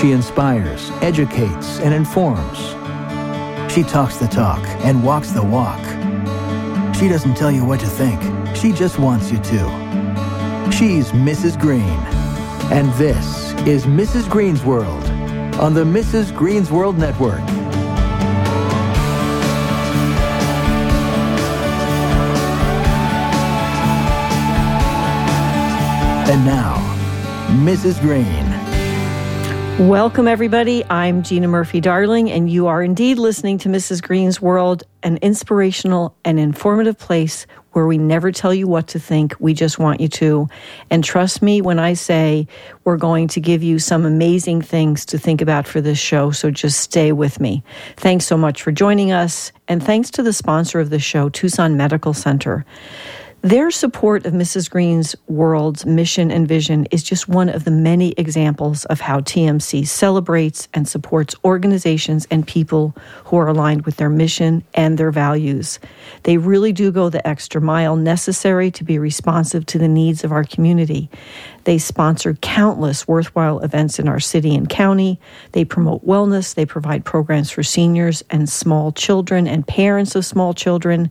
She inspires, educates, and informs. She talks the talk and walks the walk. She doesn't tell you what to think. She just wants you to. She's Mrs. Green. And this is Mrs. Green's World on the Mrs. Green's World Network. And now, Mrs. Green. Welcome, everybody. I'm Gina Murphy Darling, and you are indeed listening to Mrs. Green's World, an inspirational and informative place where we never tell you what to think. We just want you to. And trust me when I say we're going to give you some amazing things to think about for this show. So just stay with me. Thanks so much for joining us. And thanks to the sponsor of the show, Tucson Medical Center. Their support of Mrs. Green's World's mission and vision is just one of the many examples of how TMC celebrates and supports organizations and people who are aligned with their mission and their values. They really do go the extra mile necessary to be responsive to the needs of our community. They sponsor countless worthwhile events in our city and county. They promote wellness. They provide programs for seniors and small children and parents of small children.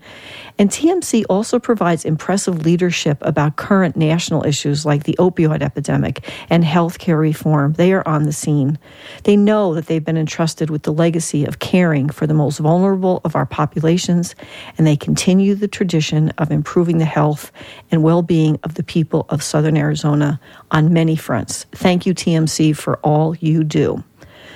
And TMC also provides impressive leadership about current national issues like the opioid epidemic and healthcare reform. They are on the scene. They know that they've been entrusted with the legacy of caring for the most vulnerable of our populations, and they continue the tradition of improving the health and well being of the people of Southern Arizona on many fronts. Thank you, TMC, for all you do.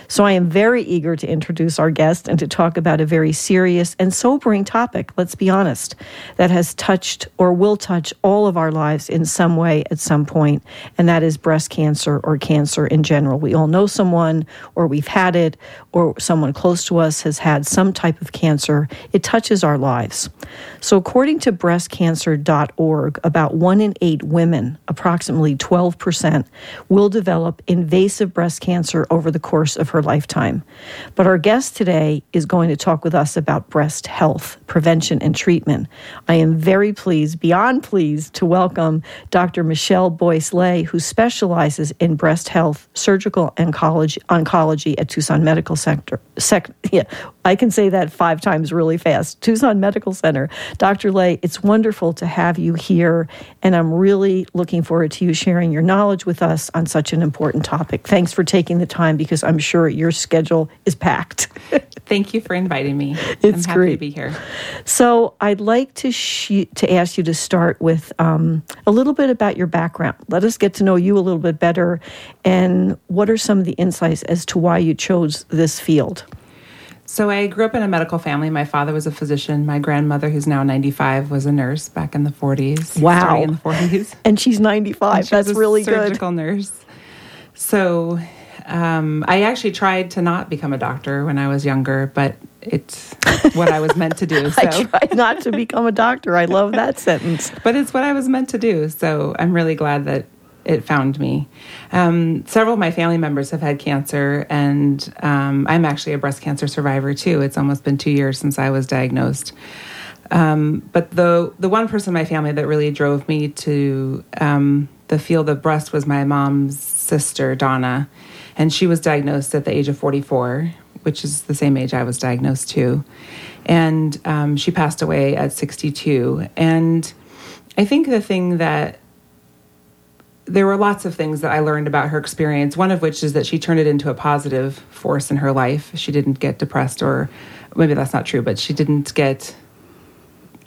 So I am very eager to introduce our guest and to talk about a very serious and sobering topic, let's be honest, that has touched or will touch all of our lives in some way at some point, and that is breast cancer or cancer in general. We all know someone, or we've had it, or someone close to us has had some type of cancer. It touches our lives. So, according to breastcancer.org, about one in eight women, approximately 12%, will develop invasive breast cancer over the course of her lifetime. But our guest today is going to talk with us about breast health, prevention, and treatment. I am very pleased, beyond pleased, to welcome Dr. Michelle Boyce Lay, who specializes in breast health, surgical oncology, oncology at Tucson Medical Center. Sec, yeah, I can say that five times really fast. Tucson Medical Center. Dr. Lay, it's wonderful to have you here, and I'm really looking forward to you sharing your knowledge with us on such an important topic. Thanks for taking the time because I'm sure your schedule is packed. Thank you for inviting me. It's I'm happy great to be here. So I'd like to sh- to ask you to start with um, a little bit about your background. Let us get to know you a little bit better, and what are some of the insights as to why you chose this field? So I grew up in a medical family. My father was a physician. My grandmother, who's now 95, was a nurse back in the 40s. Wow. in the 40s. And she's 95. And she That's really good. surgical nurse. So um, I actually tried to not become a doctor when I was younger, but it's what I was meant to do. So. I tried not to become a doctor. I love that sentence. but it's what I was meant to do. So I'm really glad that it found me. Um, several of my family members have had cancer, and um, I'm actually a breast cancer survivor too. It's almost been two years since I was diagnosed. Um, but the the one person in my family that really drove me to um, the field of breast was my mom's sister Donna, and she was diagnosed at the age of 44, which is the same age I was diagnosed to, and um, she passed away at 62. And I think the thing that there were lots of things that I learned about her experience. One of which is that she turned it into a positive force in her life. She didn't get depressed, or maybe that's not true, but she didn't get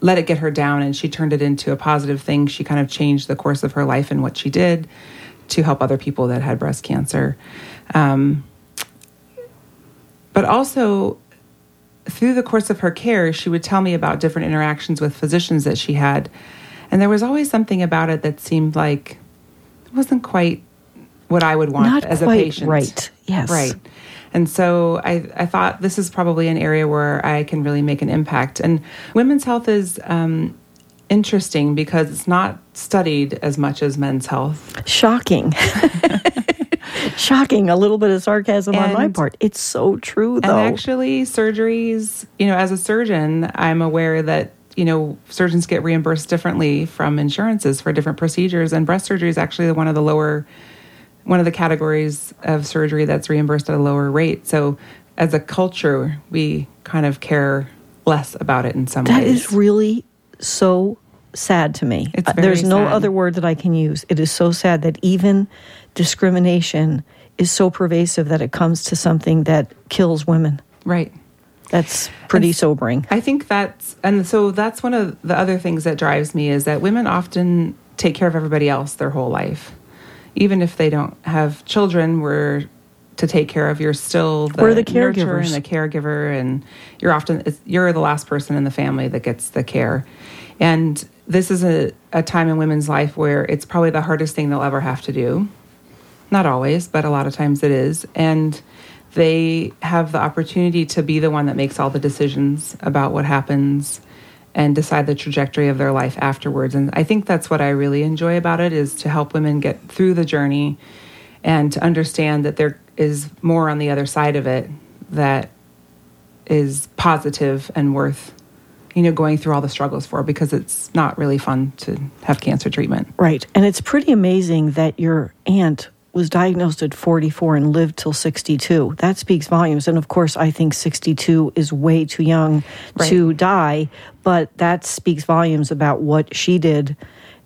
let it get her down, and she turned it into a positive thing. She kind of changed the course of her life and what she did to help other people that had breast cancer. Um, but also, through the course of her care, she would tell me about different interactions with physicians that she had. And there was always something about it that seemed like it wasn't quite what I would want Not as a patient. right. Yes. Right. And so I, I thought this is probably an area where I can really make an impact. And women's health is um, interesting because it's not studied as much as men's health. Shocking. Shocking. A little bit of sarcasm on my part. It's so true, And though. actually, surgeries, you know, as a surgeon, I'm aware that, you know, surgeons get reimbursed differently from insurances for different procedures. And breast surgery is actually one of the lower one of the categories of surgery that's reimbursed at a lower rate. So, as a culture, we kind of care less about it in some That ways. is really so sad to me. It's Uh, There's no sad. other word that I can use. It is so sad that even discrimination is so pervasive that it comes to something that kills women. right. That's pretty And- sobering. I think that's, and so that's one of the other things that drives me is that women often take care of everybody else their whole life. Even if they don't have children, we're to take care of. You're still the, We're the nurturer caregivers. and the caregiver, and you're often you're the last person in the family that gets the care. And this is a, a time in women's life where it's probably the hardest thing they'll ever have to do. Not always, but a lot of times it is. And they have the opportunity to be the one that makes all the decisions about what happens and decide the trajectory of their life afterwards. And I think that's what I really enjoy about it is to help women get through the journey and to understand that there is more on the other side of it that is positive and worth you know going through all the struggles for because it's not really fun to have cancer treatment. Right. And it's pretty amazing that your aunt was diagnosed at 44 and lived till 62. That speaks volumes. And of course, I think 62 is way too young to die, but that speaks volumes about what she did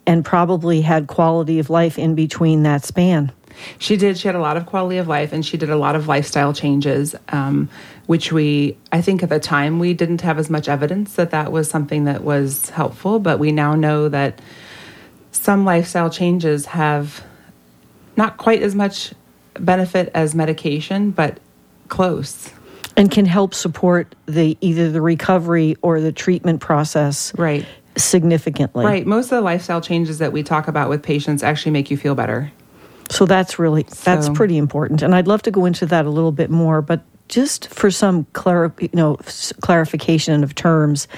and probably had quality of life in between that span. She did. She had a lot of quality of life, and she did a lot of lifestyle changes, um, which we, I think, at the time we didn't have as much evidence that that was something that was helpful. But we now know that some lifestyle changes have not quite as much benefit as medication, but close. And can help support the either the recovery or the treatment process Right. significantly. Right. Most of the lifestyle changes that we talk about with patients actually make you feel better. So that's really that's So- pretty important, and I'd love to go into that a little bit more. But just for some clar- you know s- clarification of terms,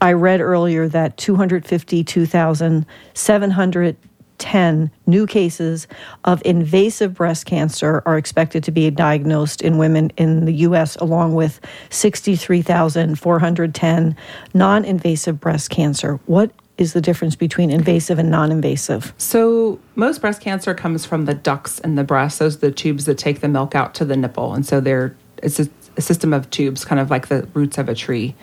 I read earlier that 252,710 new cases of invasive breast cancer are expected to be diagnosed in women in the U.S., along with 63,410 non-invasive breast cancer. What is the difference between invasive and non-invasive? So most breast cancer comes from the ducts in the breast. Those are the tubes that take the milk out to the nipple, and so they're it's a, a system of tubes, kind of like the roots of a tree.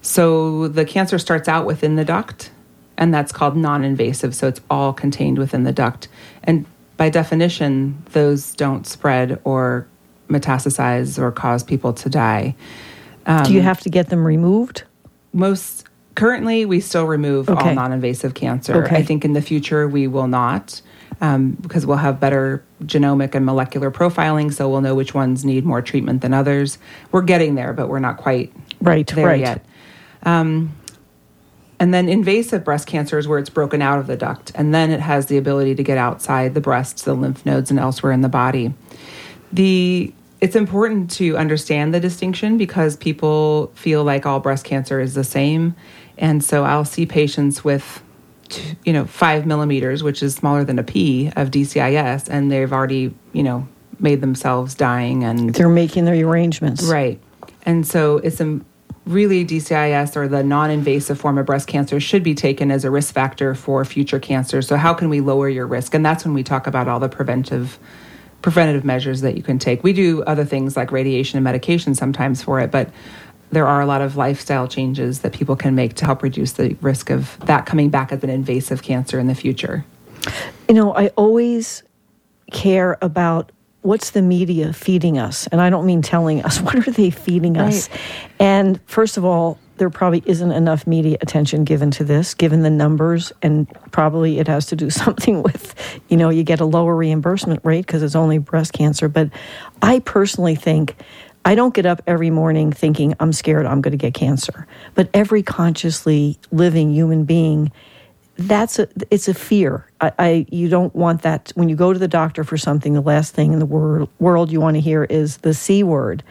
So the cancer starts out within the duct, and that's called non-invasive. So it's all contained within the duct, and by definition, those don't spread or metastasize or cause people to die. Do you um, have to get them removed? most currently we still remove Okay. all non-invasive cancer Okay. i think in the future we will not um, because we'll have better genomic and molecular profiling so we'll know which ones need more treatment than others we're getting there but we're not quite Right, there right. yet um, and then invasive breast cancer is where it's broken out of the duct and then it has the ability to get outside the breast the lymph nodes and elsewhere in the body the it's important to understand the distinction because people feel like all breast cancer is the same and so i'll see patients with you know five millimeters which is smaller than a pea of dcis and they've already you know made themselves dying and They're making their arrangements. Right. And so it's a really DCIS or the non-invasive form of breast cancer should be taken as a risk factor for future cancer. So how can we lower your risk? And that's when we talk about all the preventive preventative measures that you can take. We do other things like radiation and medication sometimes for it, but there are a lot of lifestyle changes that people can make to help reduce the risk of that coming back as an invasive cancer in the future. You know, I always care about what's the media feeding us. And I don't mean telling us, what are they feeding us? Right. And first of all, there probably isn't enough media attention given to this, given the numbers, and probably it has to do something with, you know, you get a lower reimbursement rate because it's only breast cancer. But I personally think I don't get up every morning thinking I'm scared I'm going to get cancer. But every consciously living human being that's a it's a fear. I, I you don't want that when you go to the doctor for something. The last thing in the wor- world you want to hear is the c word.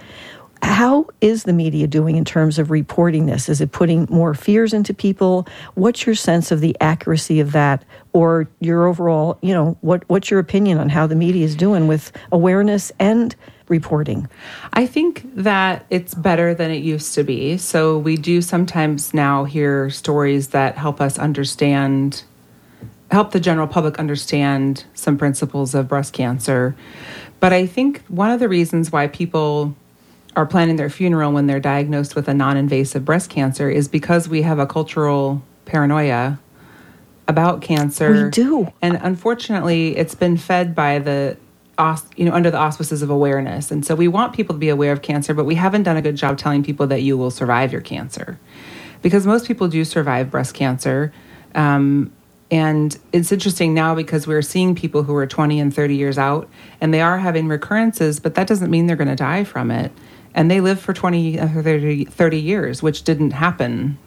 How is the media doing in terms of reporting this? Is it putting more fears into people? What's your sense of the accuracy of that, or your overall, you know, what what's your opinion on how the media is doing with awareness and reporting? I think that it's better than it used to be. So we do sometimes now hear stories that help us understand help the general public understand some principles of breast cancer. But I think one of the reasons why people are planning their funeral when they're diagnosed with a non invasive breast cancer is because we have a cultural paranoia about cancer. We do. And unfortunately, it's been fed by the you know under the auspices of awareness and so we want people to be aware of cancer but we haven't done a good job telling people that you will survive your cancer because most people do survive breast cancer um, and it's interesting now because we're seeing people who are 20 and 30 years out and they are having recurrences, but that doesn't mean they're going to die from it. And they live for 20 or 30, 30 years, which didn't happen.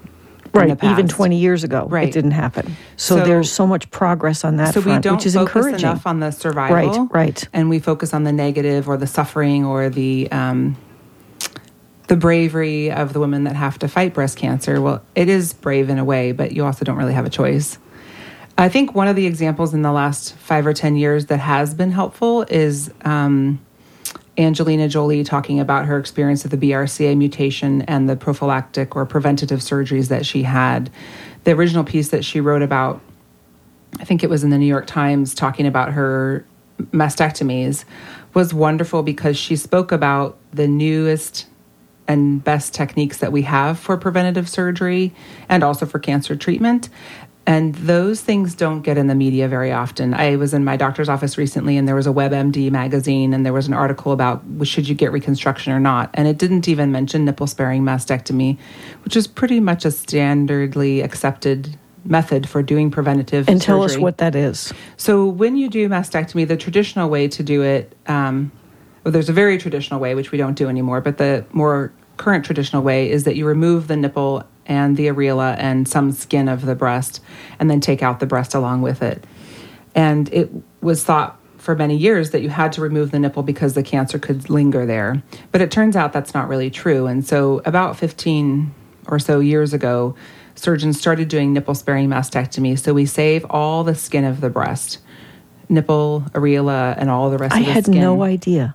Right, even 20 years ago, right. it didn't happen. So, so, there's so much progress on that so front, we don't which is focus encouraging. enough on the survival, right, right, and we focus on the negative or the suffering or the um, the bravery of the women that have to fight breast cancer. Well, it is brave in a way, but you also don't really have a choice. I think one of the examples in the last five or 10 years that has been helpful is um, Angelina Jolie talking about her experience of the BRCA mutation and the prophylactic or preventative surgeries that she had. The original piece that she wrote about, I think it was in the New York Times, talking about her mastectomies, was wonderful because she spoke about the newest and best techniques that we have for preventative surgery and also for cancer treatment. And those things don't get in the media very often. I was in my doctor's office recently and there was a WebMD magazine and there was an article about should you get reconstruction or not. And it didn't even mention nipple sparing mastectomy, which is pretty much a standardly accepted method for doing preventative and surgery. tell us what that is so when you do mastectomy the traditional way to do it um, well, there's a very traditional way which we don't do anymore but the more current traditional way is that you remove the nipple and the areola and some skin of the breast, and then take out the breast along with it. And it was thought for many years that you had to remove the nipple because the cancer could linger there. But it turns out that's not really true. And so, about 15 or so years ago, surgeons started doing nipple sparing mastectomy. So, we save all the skin of the breast nipple, areola, and all the rest I of the skin. skin. I had no idea.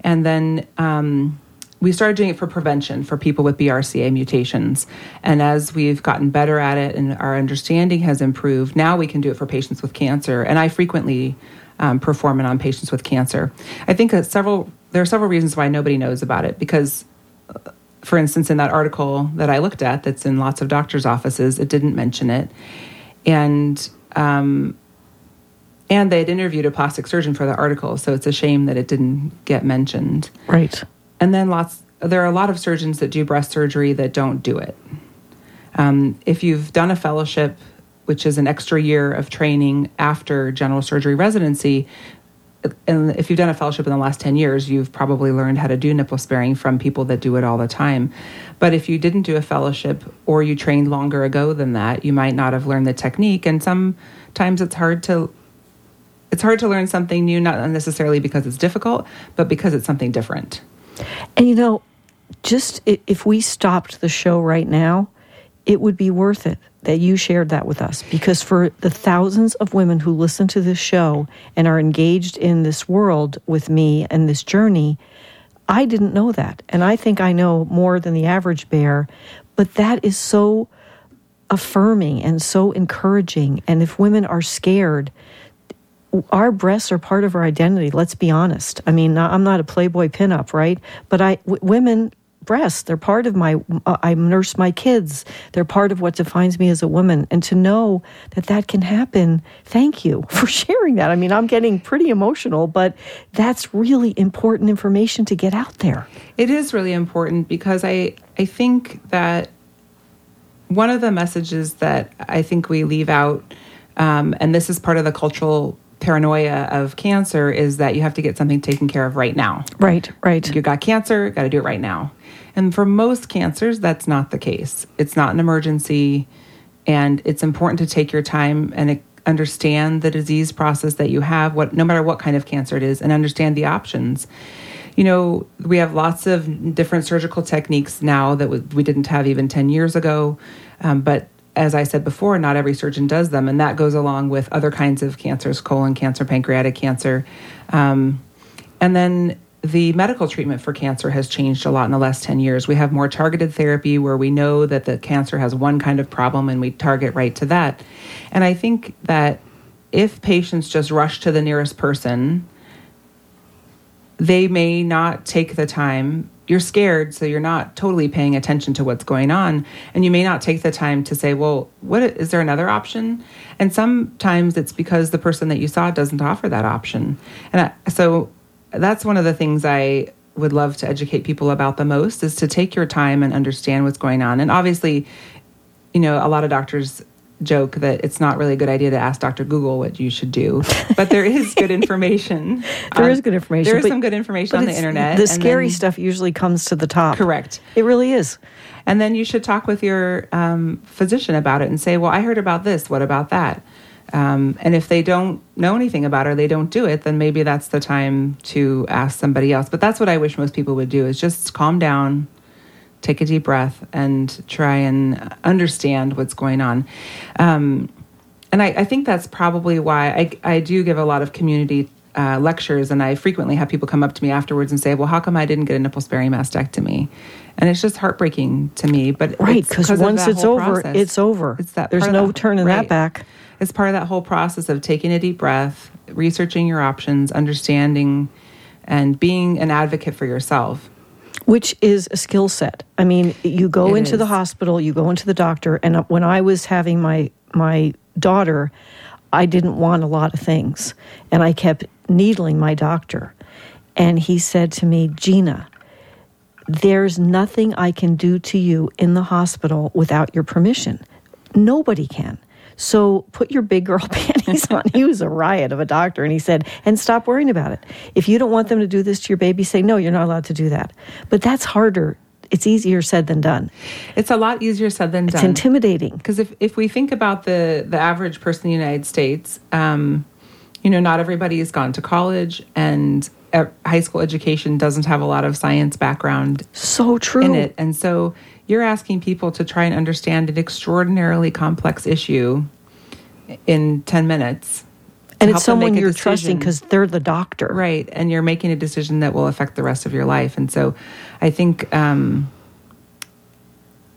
And then um, we started doing it for prevention for people with BRCA mutations. And as we've gotten better at it and our understanding has improved, now we can do it for patients with cancer. And I frequently um, perform it on patients with cancer. I think several there are several reasons why nobody knows about it because, uh, for instance, in that article that I looked at, that's in lots of doctors' offices, it didn't mention it, and um, and they had interviewed a plastic surgeon for the article, so it's a shame that it didn't get mentioned. Right and then lots there are a lot of surgeons that do breast surgery that don't do it. Um, if you've done a fellowship which is an extra year of training after general surgery residency and if you've done a fellowship in the last 10 years you've probably learned how to do nipple sparing from people that do it all the time. But if you didn't do a fellowship or you trained longer ago than that you might not have learned the technique. And sometimes it's hard to it's hard to learn something new not necessarily because it's difficult but because it's something different and you know, just if we stopped the show right now, it would be worth it that you shared that with us because for the thousands of women who listen to this show and are engaged in this world with me and this journey, I didn't know that. And I think I know more than the average bear, but that is so affirming and so encouraging. And if women are scared, our breasts are part of our identity. Let's be honest. I mean, I'm not a Playboy pinup, right? But I, w- women breasts, they're part of my. I nurse my kids. They're part of what defines me as a woman. And to know that that can happen, thank you for sharing that. I mean, I'm getting pretty emotional, but that's really important information to get out there. It is really important because I I think that one of the messages that I think we leave out. Um, and this is part of the cultural paranoia of cancer is that you have to get something taken care of right now. Right, right. You got cancer, got to do it right now. And for most cancers, that's not the case. It's not an emergency, and it's important to take your time and understand the disease process that you have, what no matter what kind of cancer it is, and understand the options. You know, we have lots of different surgical techniques now that we didn't have even 10 years ago, um, but as I said before, not every surgeon does them, and that goes along with other kinds of cancers, colon cancer, pancreatic cancer. Um, and then the medical treatment for cancer has changed a lot in the last 10 years. We have more targeted therapy where we know that the cancer has one kind of problem and we target right to that. And I think that if patients just rush to the nearest person, they may not take the time. You're scared, so you're not totally paying attention to what's going on, and you may not take the time to say, "Well, what is there another option?" And sometimes it's because the person that you saw doesn't offer that option, and I, so that's one of the things I would love to educate people about the most is to take your time and understand what's going on. And obviously, you know, a lot of doctors joke that it's not really a good idea to ask Dr. Google what you should do, but there is good information. There um, is good information. There is some good information on the internet. The scary then, stuff usually comes to the top. Correct. It really is. And then you should talk with your um, physician about it and say, well, I heard about this. What about that? Um, and if they don't know anything about it or they don't do it, then maybe that's the time to ask somebody else. But that's what I wish most people would do is just calm down, take a deep breath, and try and understand what's going on. Um, and I, I, think that's probably why I, I do give a lot of community uh, lectures, and I frequently have people come up to me afterwards and say, "Well, how come I didn't get a nipple sparing mastectomy?" And it's just heartbreaking to me. But right, because once it's over, process. it's over. It's that there's no turning right. that back it's part of that whole process of taking a deep breath, researching your options, understanding, and being an advocate for yourself. Which is a skill set. I mean, you go it into is. the hospital, you go into the doctor, and when I was having my my daughter, I didn't want a lot of things, and I kept needling my doctor, and he said to me, Gina. There's nothing I can do to you in the hospital without your permission. Nobody can. So put your big girl panties on. he was a riot of a doctor, and he said, and stop worrying about it. If you don't want them to do this to your baby, say, no, you're not allowed to do that. But that's harder. It's easier said than done. It's a lot easier said than done. It's intimidating. Because if, if we think about the, the average person in the United States, um, you know, not everybody has gone to college, and high school education doesn't have a lot of science background. So true. In it. And so you're asking people to try and understand an extraordinarily complex issue in 10 minutes. And it's someone you're decision. trusting because they're the doctor. Right. And you're making a decision that will affect the rest of your life. And so I think um,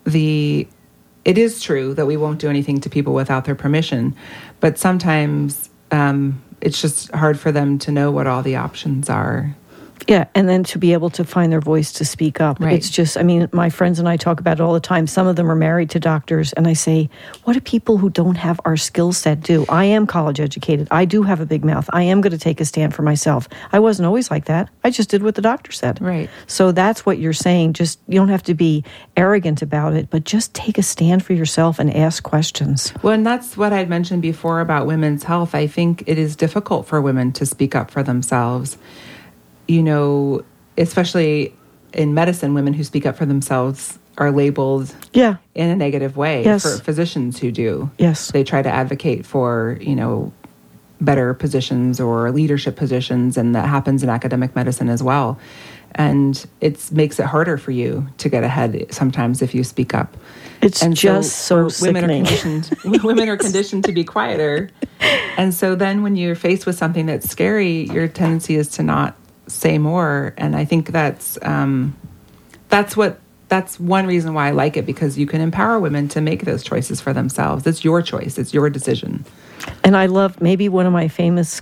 the it is true that we won't do anything to people without their permission, but sometimes um, it's just hard for them to know what all the options are. Yeah, and then to be able to find their voice to speak up. Right. It's just, I mean, my friends and I talk about it all the time. Some of them are married to doctors, and I say, what do people who don't have our skill set do? I am college educated. I do have a big mouth. I am going to take a stand for myself. I wasn't always like that. I just did what the doctor said. Right. So that's what you're saying. Just, you don't have to be arrogant about it, but just take a stand for yourself and ask questions. Well, and that's what I'd mentioned before about women's health. I think it is difficult for women to speak up for themselves you know, especially in medicine, women who speak up for themselves are labeled yeah. in a negative way yes. for physicians who do. Yes. They try to advocate for, you know, better positions or leadership positions, and that happens in academic medicine as well. And it makes it harder for you to get ahead sometimes if you speak up. It's and just so, so women are conditioned. women are conditioned to be quieter, and so then when you're faced with something that's scary, your tendency is to not say more. And I think that's um, that's what that's one reason why I like it because you can empower women to make those choices for themselves. It's your choice. It's your decision. And I love maybe one of my famous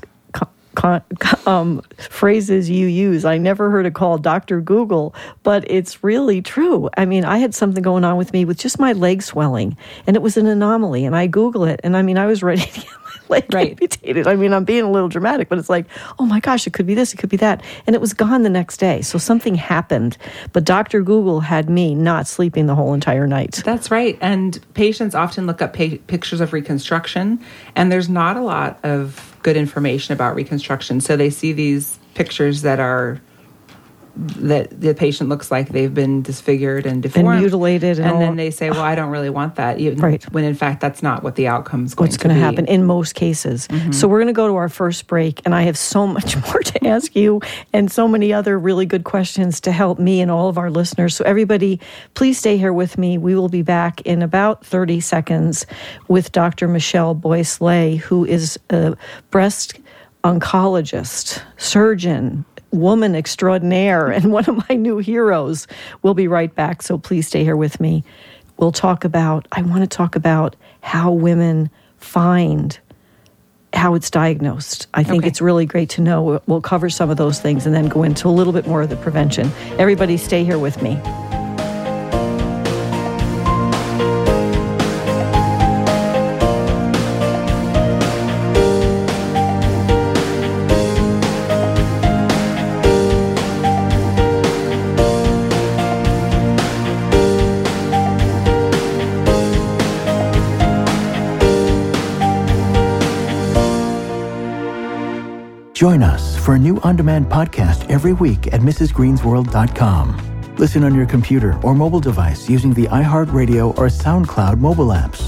um, phrases you use. I never heard it called Dr. Google, but it's really true. I mean, I had something going on with me with just my leg swelling, and it was an anomaly. And I Google it, and I mean, I was ready to get leg right. amputated. I mean, I'm being a little dramatic, but it's like, oh my gosh, it could be this, it could be that. And it was gone the next day. So something happened. But Dr. Google had me not sleeping the whole entire night. That's right. And patients often look up pa- pictures of reconstruction, and there's not a lot of good information about reconstruction. So they see these pictures that are that the patient looks like they've been disfigured and deformed. and mutilated and, and then they say well i don't really want that even right. when in fact that's not what the outcome's going what's going to happen in most cases. Mm-hmm. so we're going to go to our first break and i have so much more to ask you and so many other really good questions to help me and all of our listeners. So everybody please stay here with me. We will be back in about 30 seconds with dr michelle boyce lay who is a breast oncologist surgeon woman extraordinaire and one of my new heroes. We'll be right back, so please stay here with me. We'll talk about, I want to talk about how women find how it's diagnosed. I think Okay. it's really great to know. We'll cover some of those things and then go into a little bit more of the prevention. Everybody, stay here with me. Join us for a new on demand podcast every week at MrsGreensworld.com. Listen on your computer or mobile device using the iHeartRadio or SoundCloud mobile apps.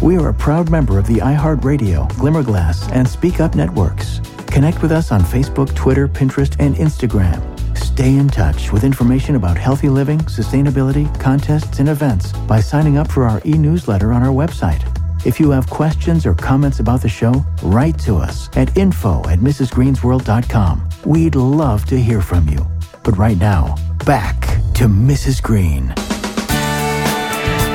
We are a proud member of the iHeartRadio, Glimmerglass, and Speak Up networks. Connect with us on Facebook, Twitter, Pinterest, and Instagram. Stay in touch with information about healthy living, sustainability, contests, and events by signing up for our e newsletter on our website. If you have questions or comments about the show, write to us at info at mrsgreensworld.com. We'd love to hear from you. But right now, back to Mrs. Green.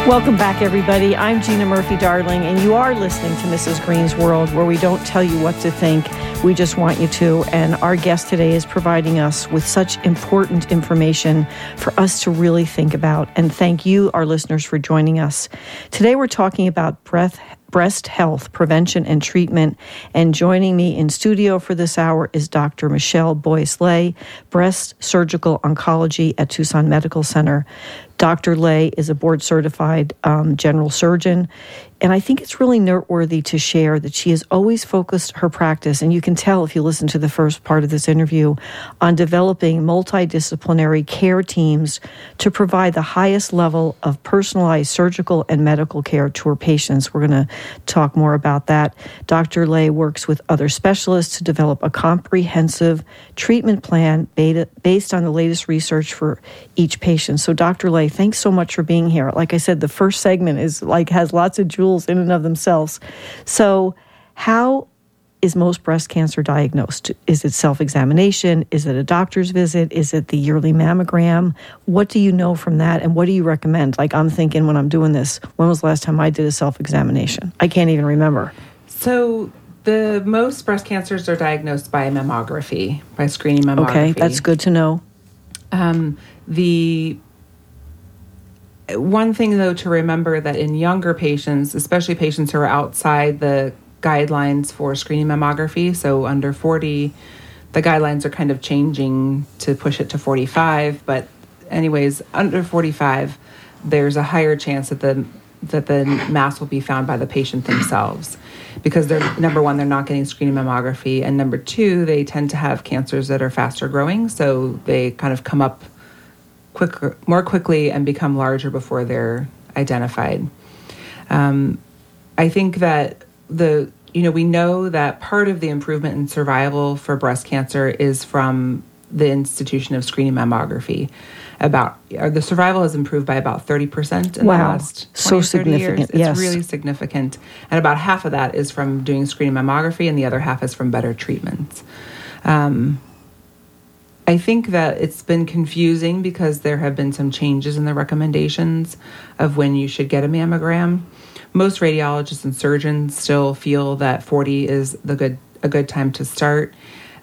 Welcome back, everybody. I'm Gina Murphy Darling, and you are listening to Mrs. Green's World, where we don't tell you what to think. We just want you to. And our guest today is providing us with such important information for us to really think about. And thank you, our listeners, for joining us. Today, we're talking about breath breast health prevention and treatment. And joining me in studio for this hour is Dr. Michelle Boyce Lay, breast surgical oncology at Tucson Medical Center. Dr. Lay is a board certified um, general surgeon. And I think it's really noteworthy to share that she has always focused her practice, and you can tell if you listen to the first part of this interview, on developing multidisciplinary care teams to provide the highest level of personalized surgical and medical care to her patients. We're going to talk more about that. Dr. Lay works with other specialists to develop a comprehensive treatment plan based on the latest research for each patient. So, Dr. Lay, thanks so much for being here. Like I said, the first segment is like has lots of jewels in and of themselves. So, how is most breast cancer diagnosed? Is it self examination? Is it a doctor's visit? Is it the yearly mammogram? What do you know from that? And what do you recommend? Like, I'm thinking when I'm doing this, when was the last time I did a self examination? I can't even remember. So the most breast cancers are diagnosed by mammography, by screening mammography. Okay, that's good to know. Um, the one thing though to remember that in younger patients, especially patients who are outside the guidelines for screening mammography, so under 40, the guidelines are kind of changing to push it to 45, but anyways, under 45, there's a higher chance that the that the mass will be found by the patient themselves. Because they're number one they're not getting screening mammography and number two they tend to have cancers that are faster growing so they kind of come up quicker more quickly and become larger before they're identified um, i think that the you know we know that part of the improvement in survival for breast cancer is from the institution of screening mammography about or the survival has improved by about 30% in Wow. the last 20 So 30 years. significant, It's yes. really significant. And about half of that is from doing screening mammography, and the other half is from better treatments. Um, I think that it's been confusing because there have been some changes in the recommendations of when you should get a mammogram. Most radiologists and surgeons still feel that 40 is the good a good time to start,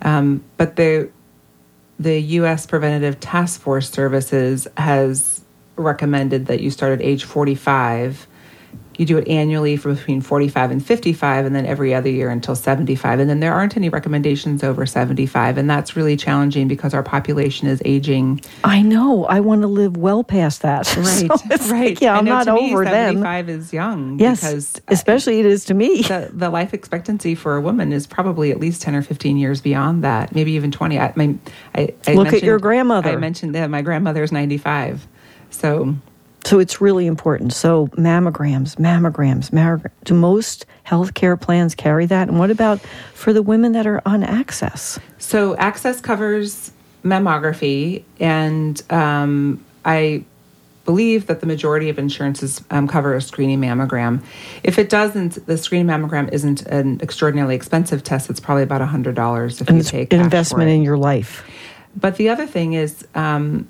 um, but the the U.S. Preventative Task Force Services has recommended that you start at age 45. You do it annually for between 45 and 55, and then every other year until 75. And then there aren't any recommendations over 75. And that's really challenging because our population is aging. I know. I want to live well past that. So right. like, yeah, I I'm know not to me, over then. 75 is young. Yes, Because uh, especially it is to me. the, the life expectancy for a woman is probably at least 10 or 15 years beyond that, maybe even 20. I, mean, I, I Look at your grandmother. I mentioned that my grandmother is 95. So So it's really important. So mammograms, mammograms, mammograms. Do most healthcare plans carry that? And what about for the women that are on AHCCCS? So AHCCCS covers mammography, and um, I believe that the majority of insurances um, cover a screening mammogram. If it doesn't, the screening mammogram isn't an extraordinarily expensive test. It's probably about hundred dollars if And you it's pay an investment in your life. But the other thing is, um,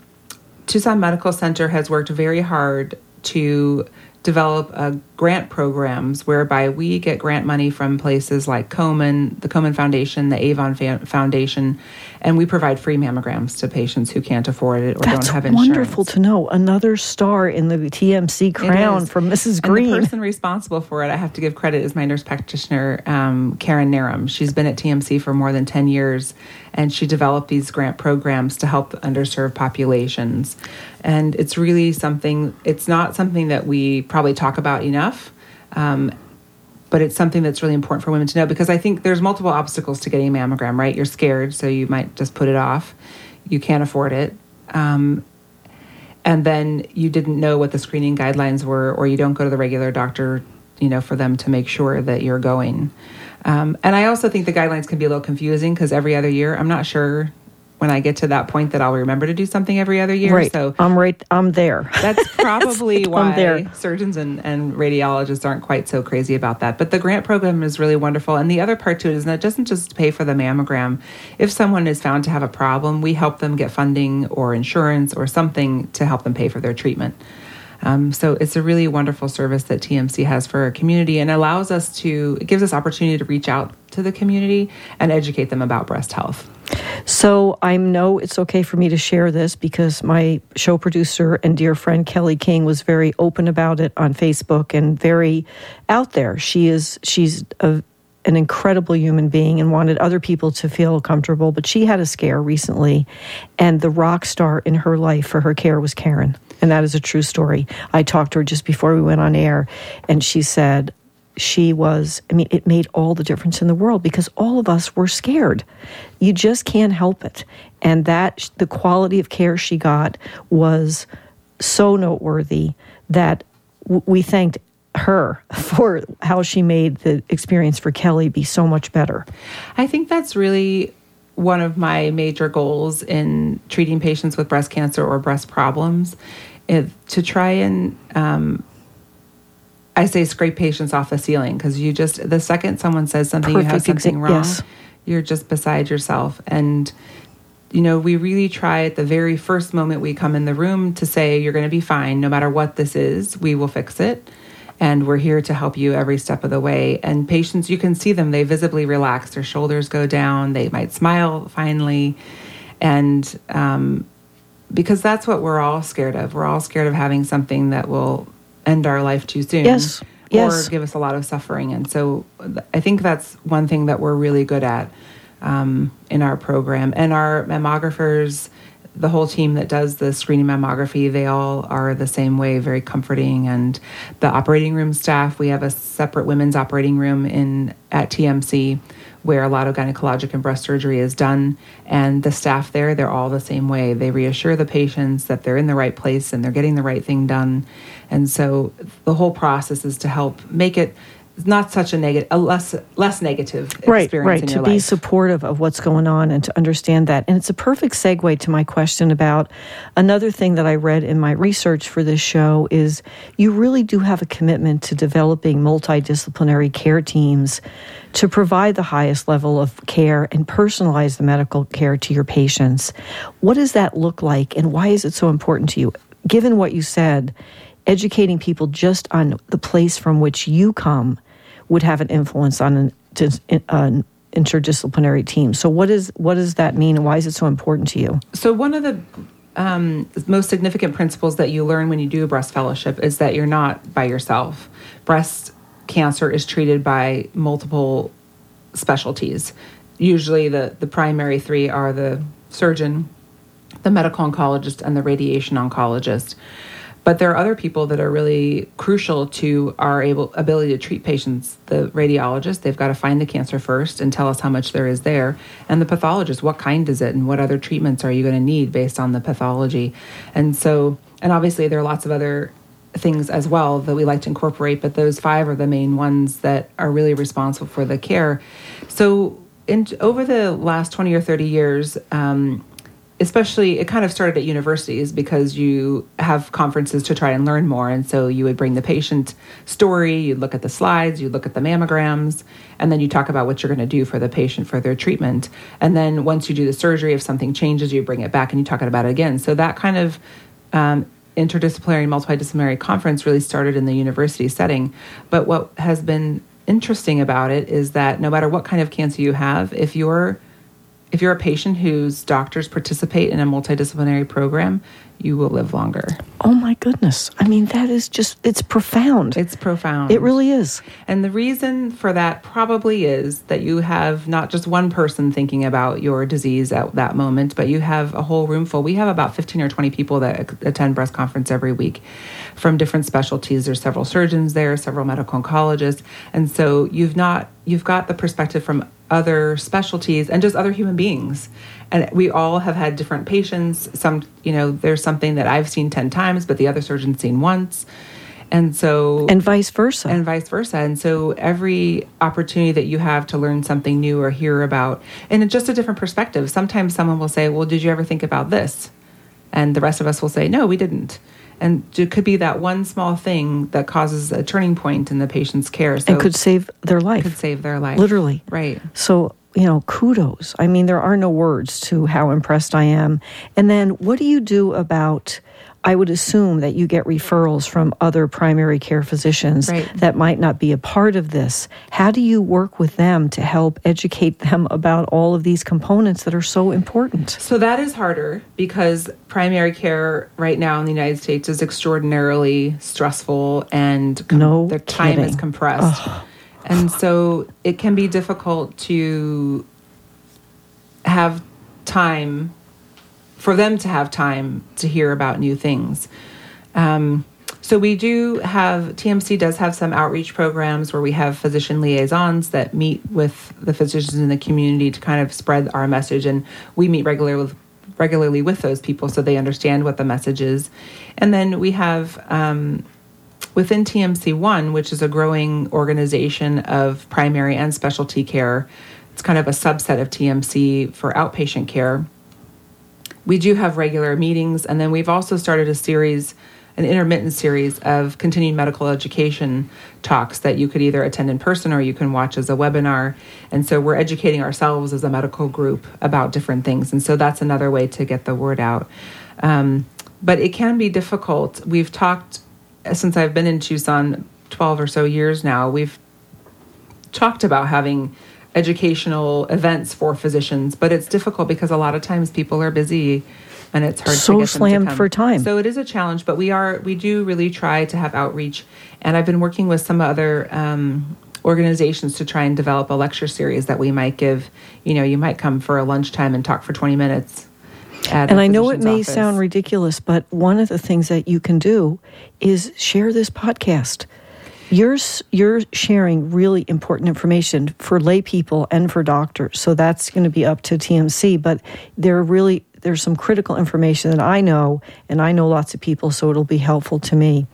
Tucson Medical Center has worked very hard to develop uh, grant programs whereby we get grant money from places like Komen, the Komen Foundation, the Avon Fa- Foundation, and we provide free mammograms to patients who can't afford it or That's don't have insurance. wonderful to know. Another star in the TMC crown from Mrs. Green. And the person responsible for it, I have to give credit, is my nurse practitioner, um, Karen Narum. She's been at TMC for more than 10 years, and she developed these grant programs to help underserved populations. And it's really something, it's not something that we probably talk about enough. Um, but it's something that's really important for women to know because I think there's multiple obstacles to getting a mammogram, right? You're scared, so you might just put it off. You can't afford it. Um, and then you didn't know what the screening guidelines were, or you don't go to the regular doctor, you know, for them to make sure that you're going. Um, and I also think the guidelines can be a little confusing because every other year, I'm not sure when I get to that point that I'll remember to do something every other year. Right. So I'm right. I'm there. That's probably that's, why surgeons and, and radiologists aren't quite so crazy about that. But the grant program is really wonderful. And the other part to it is that it doesn't just pay for the mammogram. If someone is found to have a problem, we help them get funding or insurance or something to help them pay for their treatment. Um, so it's a really wonderful service that TMC has for our community and allows us to, it gives us opportunity to reach out to the community and educate them about breast health. So I know it's okay for me to share this because my show producer and dear friend Kelly King was very open about it on Facebook and very out there. She is she's a, an incredible human being and wanted other people to feel comfortable, but she had a scare recently and the rock star in her life for her care was Karen. And that is a true story. I talked to her just before we went on air and she said she was, I mean, it made all the difference in the world because all of us were scared. You just can't help it. And that, the quality of care she got was so noteworthy that we thanked her for how she made the experience for Kelly be so much better. I think that's really one of my major goals in treating patients with breast cancer or breast problems is to try and um, I say scrape patients off the ceiling because you just the second someone says something Perfect you have something exa- wrong, yes. you're just beside yourself. And you know, we really try at the very first moment we come in the room to say you're going to be fine no matter what this is. We will fix it. And we're here to help you every step of the way. And patients, you can see them, they visibly relax. Their shoulders go down. They might smile finally. And um, because that's what we're all scared of. We're all scared of having something that will end our life too soon. Yes. Yes. Or give us a lot of suffering. And so I think that's one thing that we're really good at um, in our program. And our mammographers, the whole team that does the screening mammography, they all are the same way, very comforting. And the operating room staff, we have a separate women's operating room in at TMC where a lot of gynecologic and breast surgery is done. And the staff there, they're all the same way. They reassure the patients that they're in the right place and they're getting the right thing done. And so the whole process is to help make it not such a negative, a less less negative experience right. in To your be supportive of what's going on and to understand that. And it's a perfect segue to my question about another thing that I read in my research for this show is you really do have a commitment to developing multidisciplinary care teams to provide the highest level of care and personalize the medical care to your patients. What does that look like and why is it so important to you? Given what you said, educating people just on the place from which you come would have an influence on an, dis- an interdisciplinary team. So, what is what does that mean, and why is it so important to you? So one of the um, most significant principles that you learn when you do a breast fellowship is that you're not by yourself. Breast cancer is treated by multiple specialties. Usually, the the primary three are the surgeon, the medical oncologist, and the radiation oncologist. But there are other people that are really crucial to our able ability to treat patients. The radiologist, they've got to find the cancer first and tell us how much there is there. And the pathologist, what kind is it and what other treatments are you going to need based on the pathology? And so, and obviously there are lots of other things as well that we like to incorporate, but those five are the main ones that are really responsible for the care. So, in, over the last 20 or 30 years, um, especially it kind of started at universities because you have conferences to try and learn more. And so you would bring the patient story you'd look at the slides you'd look at the mammograms and then you talk about what you're going to do for the patient for their treatment. And then once you do the surgery if something changes you bring it back and you talk about it again. So that kind of um, interdisciplinary, multidisciplinary conference really started in the university setting. But what has been interesting about it is that no matter what kind of cancer you have, if you're if you're a patient whose doctors participate in a multidisciplinary program, you will live longer. Oh my goodness. I mean, that is just, it's profound. It's profound. It really is. And the reason for that probably is that you have not just one person thinking about your disease at that moment, but you have a whole room full. We have about 15 or 20 people that attend breast conference every week from different specialties. There's several surgeons there, several medical oncologists. And so you've not, you've got the perspective from other specialties and just other human beings. And we all have had different patients. Some you know there's something that i've seen 10 times but the other surgeon's seen once. And so and vice versa. And vice versa. And so every opportunity that you have to learn something new or hear about and just a different perspective. Sometimes someone will say well did you ever think about this? And the rest of us will say no we didn't and it could be that one small thing that causes a turning point in the patient's care so and could save their life could save their life literally right so you know, kudos. I mean, there are no words to how impressed I am. And then what do you do about? I would assume that you get referrals from other primary care physicians right. that might not be a part of this. How do you work with them to help educate them about all of these components that are so important? So that is harder because primary care right now in the United States is extraordinarily stressful and com- no the time kidding. is compressed. Oh and so it can be difficult to have time for them to have time to hear about new things. Um, so we do have TMC does have some outreach programs where we have physician liaisons that meet with the physicians in the community to kind of spread our message, and we meet regularly with regularly with those people so they understand what the message is. And then we have um, Within TMC1, which is a growing organization of primary and specialty care, it's kind of a subset of TMC for outpatient care. We do have regular meetings, and then we've also started a series, an intermittent series of continuing medical education talks that you could either attend in person or you can watch as a webinar. And so we're educating ourselves as a medical group about different things. And so that's another way to get the word out. Um, but it can be difficult. We've talked since I've been in Tucson 12 or so years now, we've talked about having educational events for physicians, but it's difficult because a lot of times people are busy and it's hard so to get slammed for time. So it is a challenge, but we are we do really try to have outreach, and I've been working with some other um, organizations to try and develop a lecture series that we might give. You know, you might come for a lunchtime and talk for twenty minutes and I know it may office. sound ridiculous, but one of the things that you can do is share this podcast. You're you're sharing really important information for lay people and for doctors. So that's going to be up to TMC, but there really there's some critical information that I know and I know lots of people so it'll be helpful to me.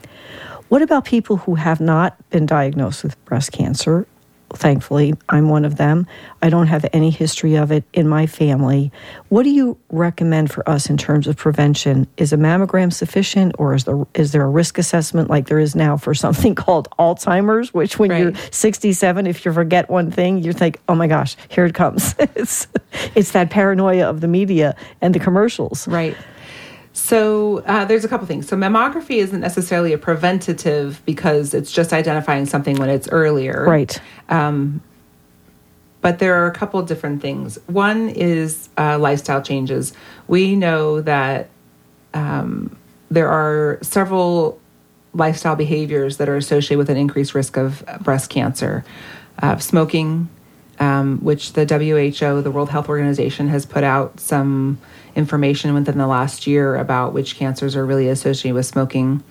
What about people who have not been diagnosed with breast cancer thankfully, I'm one of them. I don't have any history of it in my family. What do you recommend for us in terms of prevention? Is a mammogram sufficient, or is there is there a risk assessment like there is now for something called Alzheimer's, which when right. you're 67, if you forget one thing, you think, oh my gosh, here it comes. it's it's that paranoia of the media and the commercials. Right. So uh, there's a couple things. So mammography isn't necessarily a preventative because it's just identifying something when it's earlier. Right. Um, but there are a couple different things. One is uh, lifestyle changes. We know that um, there are several lifestyle behaviors that are associated with an increased risk of breast cancer. Uh, smoking, um, which the WHO, the World Health Organization, has put out some information within the last year about which cancers are really associated with smoking.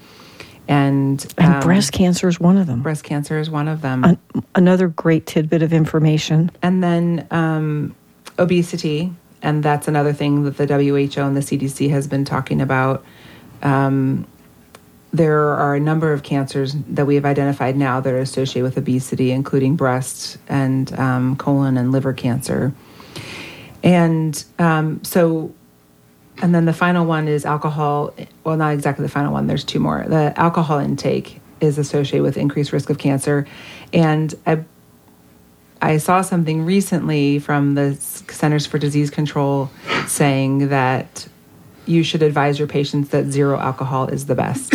And, and um, breast cancer is one of them. Breast cancer is one of them. An- another great tidbit of information. And then um, obesity, and that's another thing that the WHO and the CDC has been talking about. Um, there are a number of cancers that we have identified now that are associated with obesity, including breast and um, colon and liver cancer. And um, so and then the final one is alcohol. Well, not exactly the final one. There's two more. The alcohol intake is associated with increased risk of cancer, and I I saw something recently from the Centers for Disease Control saying that you should advise your patients that zero alcohol is the best.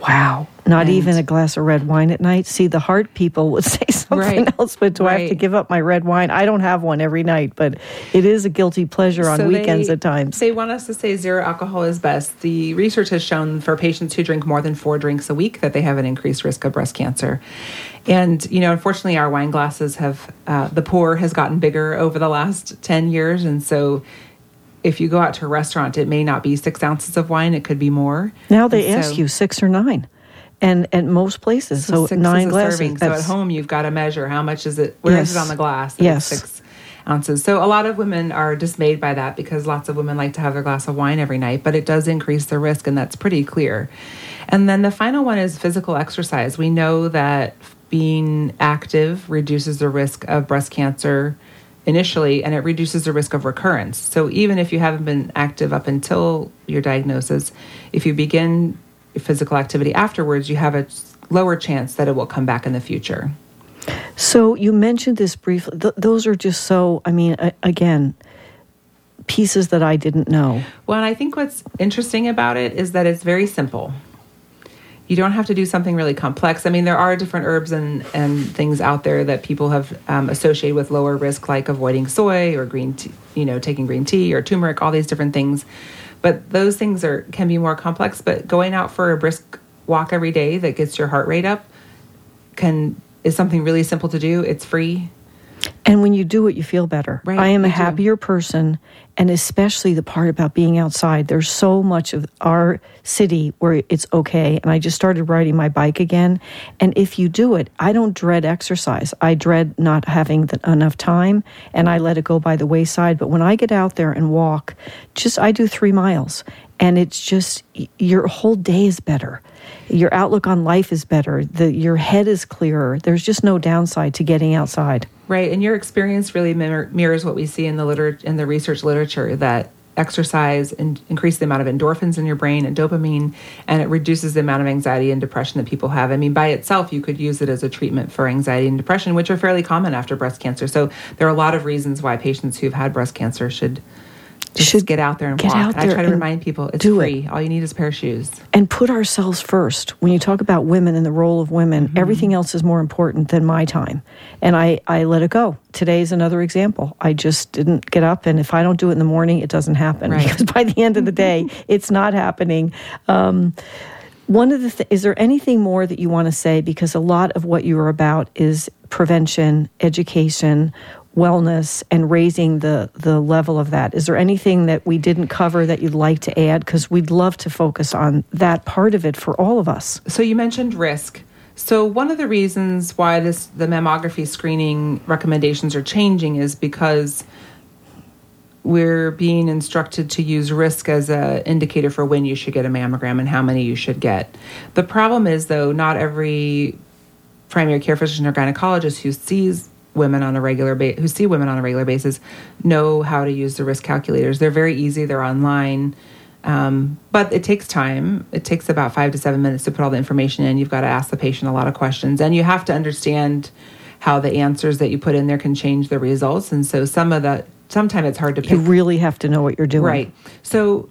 Wow. Not and even a glass of red wine at night. See, the heart people would say something right, else, but do right. I have to give up my red wine? I don't have one every night, but it is a guilty pleasure on so weekends they, at times. They want us to say zero alcohol is best. The research has shown for patients who drink more than four drinks a week that they have an increased risk of breast cancer. And, you know, unfortunately, our wine glasses have, uh, the pour has gotten bigger over the last 10 years. And so if you go out to a restaurant, it may not be six ounces of wine; it could be more. Now they ask you six or nine, and at most places, so, so nine glasses. Serving. So at home, you've got to measure how much is it. Where yes. is it on the glass? Yes, six ounces. So a lot of women are dismayed by that because lots of women like to have their glass of wine every night, but it does increase the risk, and that's pretty clear. And then the final one is physical exercise. We know that being active reduces the risk of breast cancer initially and it reduces the risk of recurrence. So even if you haven't been active up until your diagnosis, if you begin physical activity afterwards, you have a lower chance that it will come back in the future. So you mentioned this briefly. Th- those are just so, I mean, uh, again, pieces that I didn't know. Well, and I think what's interesting about it is that it's very simple you don't have to do something really complex. I mean, there are different herbs and, and things out there that people have um, associated with lower risk, like avoiding soy or green tea, you know, taking green tea or turmeric, all these different things. But those things are can be more complex. But going out for a brisk walk every day that gets your heart rate up can is something really simple to do. It's free. And when you do it, you feel better. Right, I am a happier do. person, and especially the part about being outside. There's so much of our city where it's okay. And I just started riding my bike again. And if you do it, I don't dread exercise. I dread not having the, enough time, and I let it go by the wayside. But when I get out there and walk, just I do three miles, and it's just your whole day is better your outlook on life is better the your head is clearer there's just no downside to getting outside right and your experience really mirror, mirrors what we see in the liter- in the research literature that exercise and increase the amount of endorphins in your brain and dopamine and it reduces the amount of anxiety and depression that people have. I mean by itself you could use it as a treatment for anxiety and depression which are fairly common after breast cancer. So there are a lot of reasons why patients who've had breast cancer should just should get out there and get walk. Out there I try to remind people it's free. It. All you need is a pair of shoes. And put ourselves first. When you talk about women and the role of women, mm-hmm. everything else is more important than my time. And I, I let it go. Today is another example. I just didn't get up, and if I don't do it in the morning, it doesn't happen. Right. Because by the end of the day, it's not happening. Um, one of the th- is there anything more that you want to say because a lot of what you are about is prevention, education, wellness and raising the the level of that. Is there anything that we didn't cover that you'd like to add? Because we'd love to focus on that part of it for all of us. So you mentioned risk. So one of the reasons why this the mammography screening recommendations are changing is because we're being instructed to use risk as an indicator for when you should get a mammogram and how many you should get. The problem is though not every primary care physician or gynecologist who sees women on a regular ba- who see women on a regular basis know how to use the risk calculators. They're very easy. They're online. Um, but it takes time. It takes about five to seven minutes to put all the information in. You've got to ask the patient a lot of questions, and you have to understand how the answers that you put in there can change the results. And so some of the sometimes it's hard to pick. You really have to know what you're doing, right? So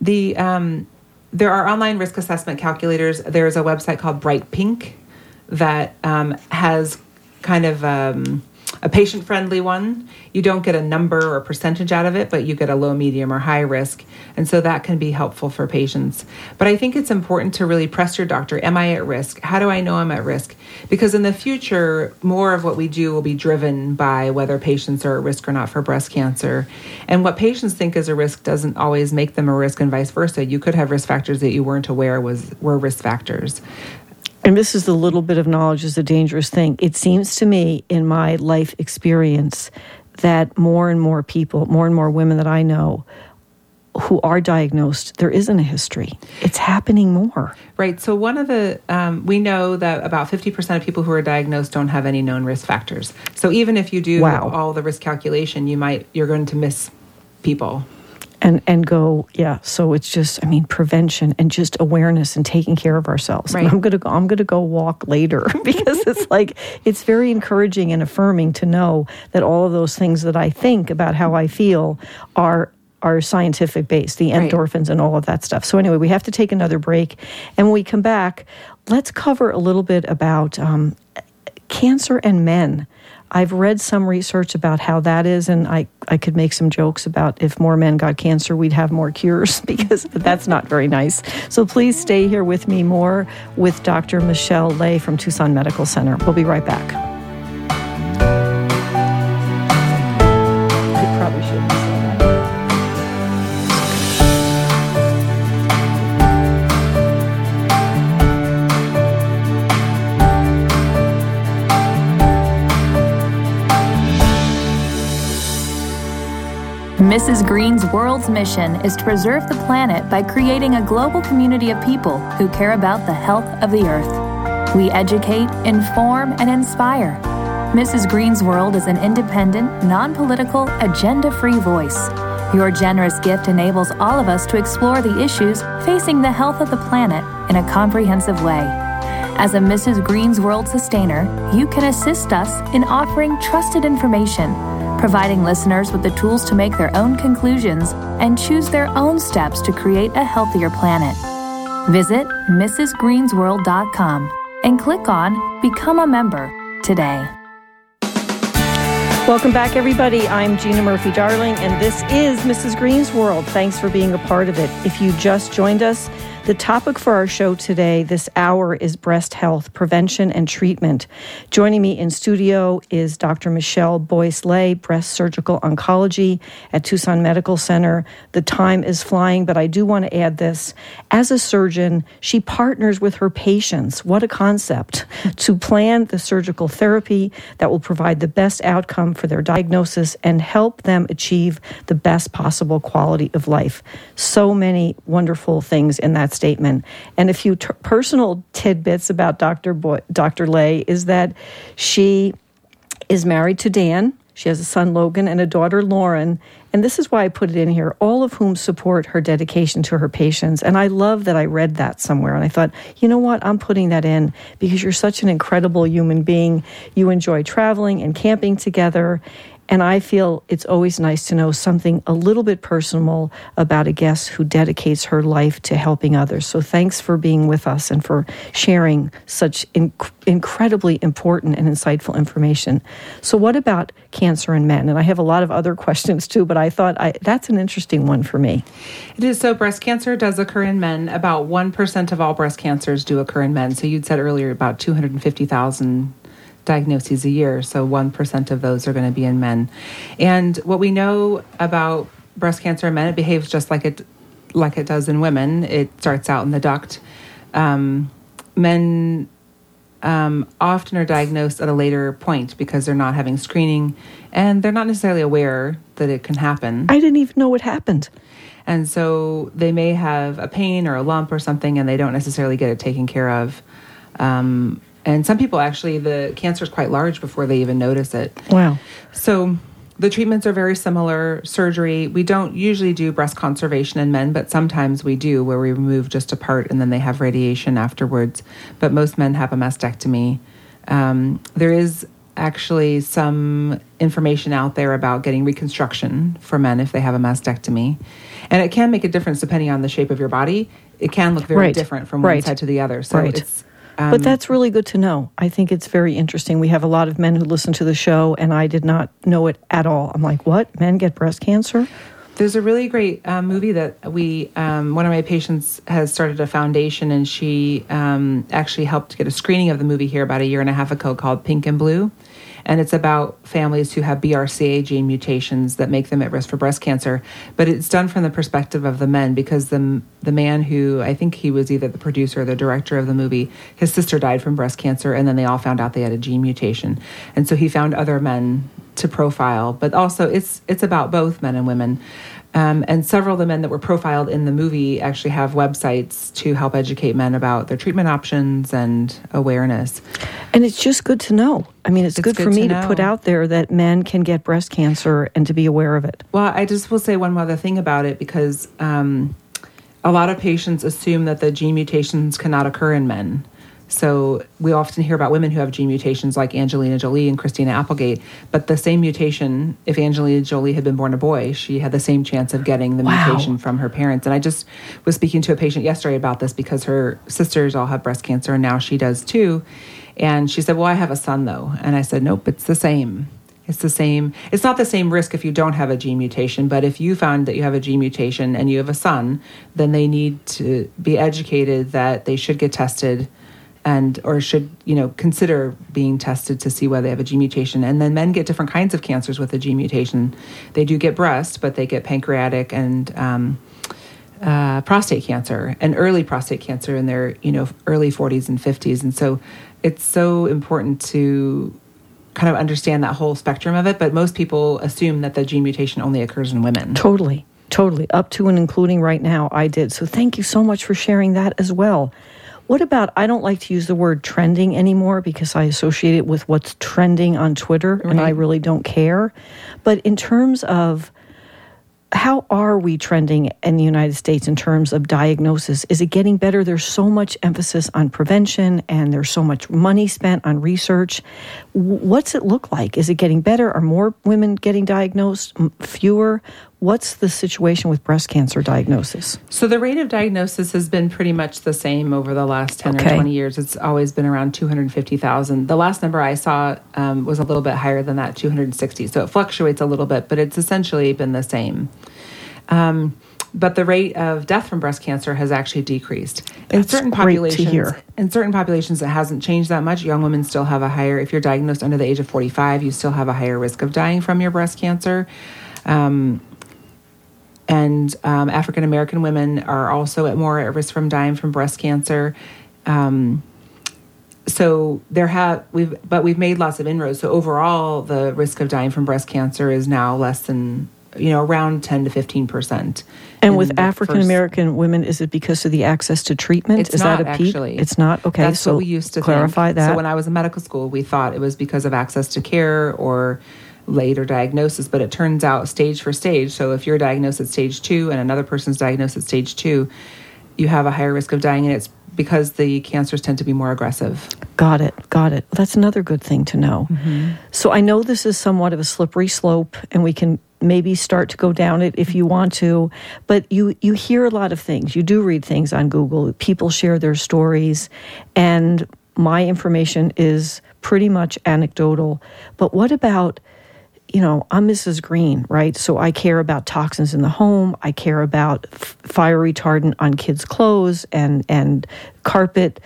the um, there are online risk assessment calculators. There's a website called Bright Pink that um, has kind of um, a patient friendly one. You don't get a number or percentage out of it, but you get a low, medium, or high risk. And so that can be helpful for patients. But I think it's important to really press your doctor Am I at risk? How do I know I'm at risk? Because in the future, more of what we do will be driven by whether patients are at risk or not for breast cancer. And what patients think is a risk doesn't always make them a risk, and vice versa. You could have risk factors that you weren't aware was were risk factors and this is the little bit of knowledge is a dangerous thing. It seems to me in my life experience that more and more people, more and more women that I know who are diagnosed, there isn't a history. It's happening more. Right. So, one of the, um, we know that about 50% of people who are diagnosed don't have any known risk factors. So, even if you do wow. all the risk calculation, you might, you're going to miss people and and go yeah so it's just i mean prevention and just awareness and taking care of ourselves right. i'm gonna go i'm gonna go walk later because it's like it's very encouraging and affirming to know that all of those things that i think about how i feel are are scientific based, the Right. endorphins and all of that stuff. So, anyway, we have to take another break. And when we come back, let's cover a little bit about um, cancer and men. I've read some research about how that is, and I, I could make some jokes about if more men got cancer, we'd have more cures because that's not very nice. So please stay here with me more with Dr. Michelle Lay from Tucson Medical Center. We'll be right back. Mrs. Green's world's mission is to preserve the planet by creating a global community of people who care about the health of the earth. We educate, inform, and inspire. Mrs. Green's World is an independent, non political, agenda free voice. Your generous gift enables all of us to explore the issues facing the health of the planet in a comprehensive way. As a Mrs. Green's World sustainer, you can assist us in offering trusted information, providing listeners with the tools to make their own conclusions and choose their own steps to create a healthier planet. Visit MrsGreensWorld.com and click on Become a Member today. Welcome back, everybody. I'm Gina Murphy Darling, and this is Mrs. Green's World. Thanks for being a part of it. If you just joined us, the topic for our show today, this hour, is breast health, prevention, and treatment. Joining me in studio is Dr. Michelle Boyce Lay, breast surgical oncology at Tucson Medical Center. The time is flying, but I do want to add this. As a surgeon, she partners with her patients. What a concept to plan the surgical therapy that will provide the best outcome for their diagnosis and help them achieve the best possible quality of life. So many wonderful things in that statement. And a few t- personal tidbits about Dr. Boy- Dr. Lay is that she is married to Dan. She has a son, Logan, and a daughter, Lauren. And this is why I put it in here, all of whom support her dedication to her patients. And I love that I read that somewhere. And I thought, you know what? I'm putting that in because you're such an incredible human being. You enjoy traveling and camping together. And I feel it's always nice to know something a little bit personal about a guest who dedicates her life to helping others. So thanks for being with us and for sharing such inc- incredibly important and insightful information. So, what about cancer in men? And I have a lot of other questions too, but I thought I, that's an interesting one for me. It is so breast cancer does occur in men. About 1% of all breast cancers do occur in men. So you'd said earlier about 250,000 diagnoses a year. So 1% of those are going to be in men. And what we know about breast cancer in men, it behaves just like it like it does in women. It starts out in the duct. Um, men um, often are diagnosed at a later point because they're not having screening and they're not necessarily aware that it can happen. I didn't even know what happened. And so they may have a pain or a lump or something, and they don't necessarily get it taken care of. Um, and some people actually, the cancer is quite large before they even notice it. Wow. So the treatments are very similar. Surgery, we don't usually do breast conservation in men, but sometimes we do where we remove just a part and then they have radiation afterwards. But most men have a mastectomy. Um, there is actually some information out there about getting reconstruction for men if they have a mastectomy. And it can make a difference depending on the shape of your body. It can look very Right. different from one Right. side to the other. So Right. it's but that's really good to know. I think it's very interesting. We have a lot of men who listen to the show, and I did not know it at all. I'm like, what? Men get breast cancer? There's a really great um, movie that we, um, one of my patients has started a foundation, and she um, actually helped get a screening of the movie here about a year and a half ago called Pink and Blue. And it's about families who have BRCA gene mutations that make them at risk for breast cancer. But it's done from the perspective of the men because the, the man who, I think he was either the producer or the director of the movie, his sister died from breast cancer, and then they all found out they had a gene mutation. And so he found other men to profile, but also it's it's about both men and women. Um, and several of the men that were profiled in the movie actually have websites to help educate men about their treatment options and awareness. And it's just good to know. I mean, it's, It's good, for me to to, put out there that men can get breast cancer and to be aware of it. Well, I just will say one other thing about it because um, a lot of patients assume that the gene mutations cannot occur in men. So we often hear about women who have gene mutations like Angelina Jolie and Christina Applegate, but the same mutation, if Angelina Jolie had been born a boy, she had the same chance of getting the Wow. mutation from her parents. And I just was speaking to a patient yesterday about this because her sisters all have breast cancer and now she does too. And she said, Well, I have a son though. And I said, Nope, it's the same. It's the same. It's not the same risk if you don't have a gene mutation, but if you found that you have a gene mutation and you have a son, then they need to be educated that they should get tested and or should you know consider being tested to see whether they have a gene mutation and then men get different kinds of cancers with a gene mutation they do get breast but they get pancreatic and um, uh, prostate cancer and early prostate cancer in their you know early 40s and 50s and so it's so important to kind of understand that whole spectrum of it but most people assume that the gene mutation only occurs in women Totally, totally. Up to and including right now, I did. So thank you so much for sharing that as well. What about, I don't like to use the word trending anymore because I associate it with what's trending on Twitter and I really don't care. But in terms of how are we trending in the United States in terms of diagnosis? Is it getting better? There's so much emphasis on prevention and there's so much money spent on research. What's it look like? Is it getting better? Are more women getting diagnosed? Fewer? What's the situation with breast cancer diagnosis? So the rate of diagnosis has been pretty much the same over the last 10 Okay. or 20 years. It's always been around 250,000. The last number I saw um, was a little bit higher than that, 260. So it fluctuates a little bit, but it's essentially been the same. Um, but the rate of death from breast cancer has actually decreased. in That's certain populations, hear. in certain populations, it hasn't changed that much. Young women still have a higher. If you're diagnosed under the age of 45, you still have a higher risk of dying from your breast cancer. Um, and um, African American women are also at more at risk from dying from breast cancer. Um, so there have we've but we've made lots of inroads. So overall, the risk of dying from breast cancer is now less than you know around ten to fifteen percent. And with African American women, is it because of the access to treatment? It's is not that a peak? actually. It's not okay. That's so what we used to clarify think. that. So when I was in medical school, we thought it was because of access to care or later diagnosis, but it turns out stage for stage. So if you're diagnosed at stage two and another person's diagnosed at stage two, you have a higher risk of dying, and it's because the cancers tend to be more aggressive. Got it. Got it. That's another good thing to know. Mm-hmm. So I know this is somewhat of a slippery slope, and we can maybe start to go down it if you want to. But you you hear a lot of things. You do read things on Google. People share their stories, and my information is pretty much anecdotal. But what about you know, I'm Mrs. Green, right? So I care about toxins in the home. I care about f- fire retardant on kids' clothes and and carpet,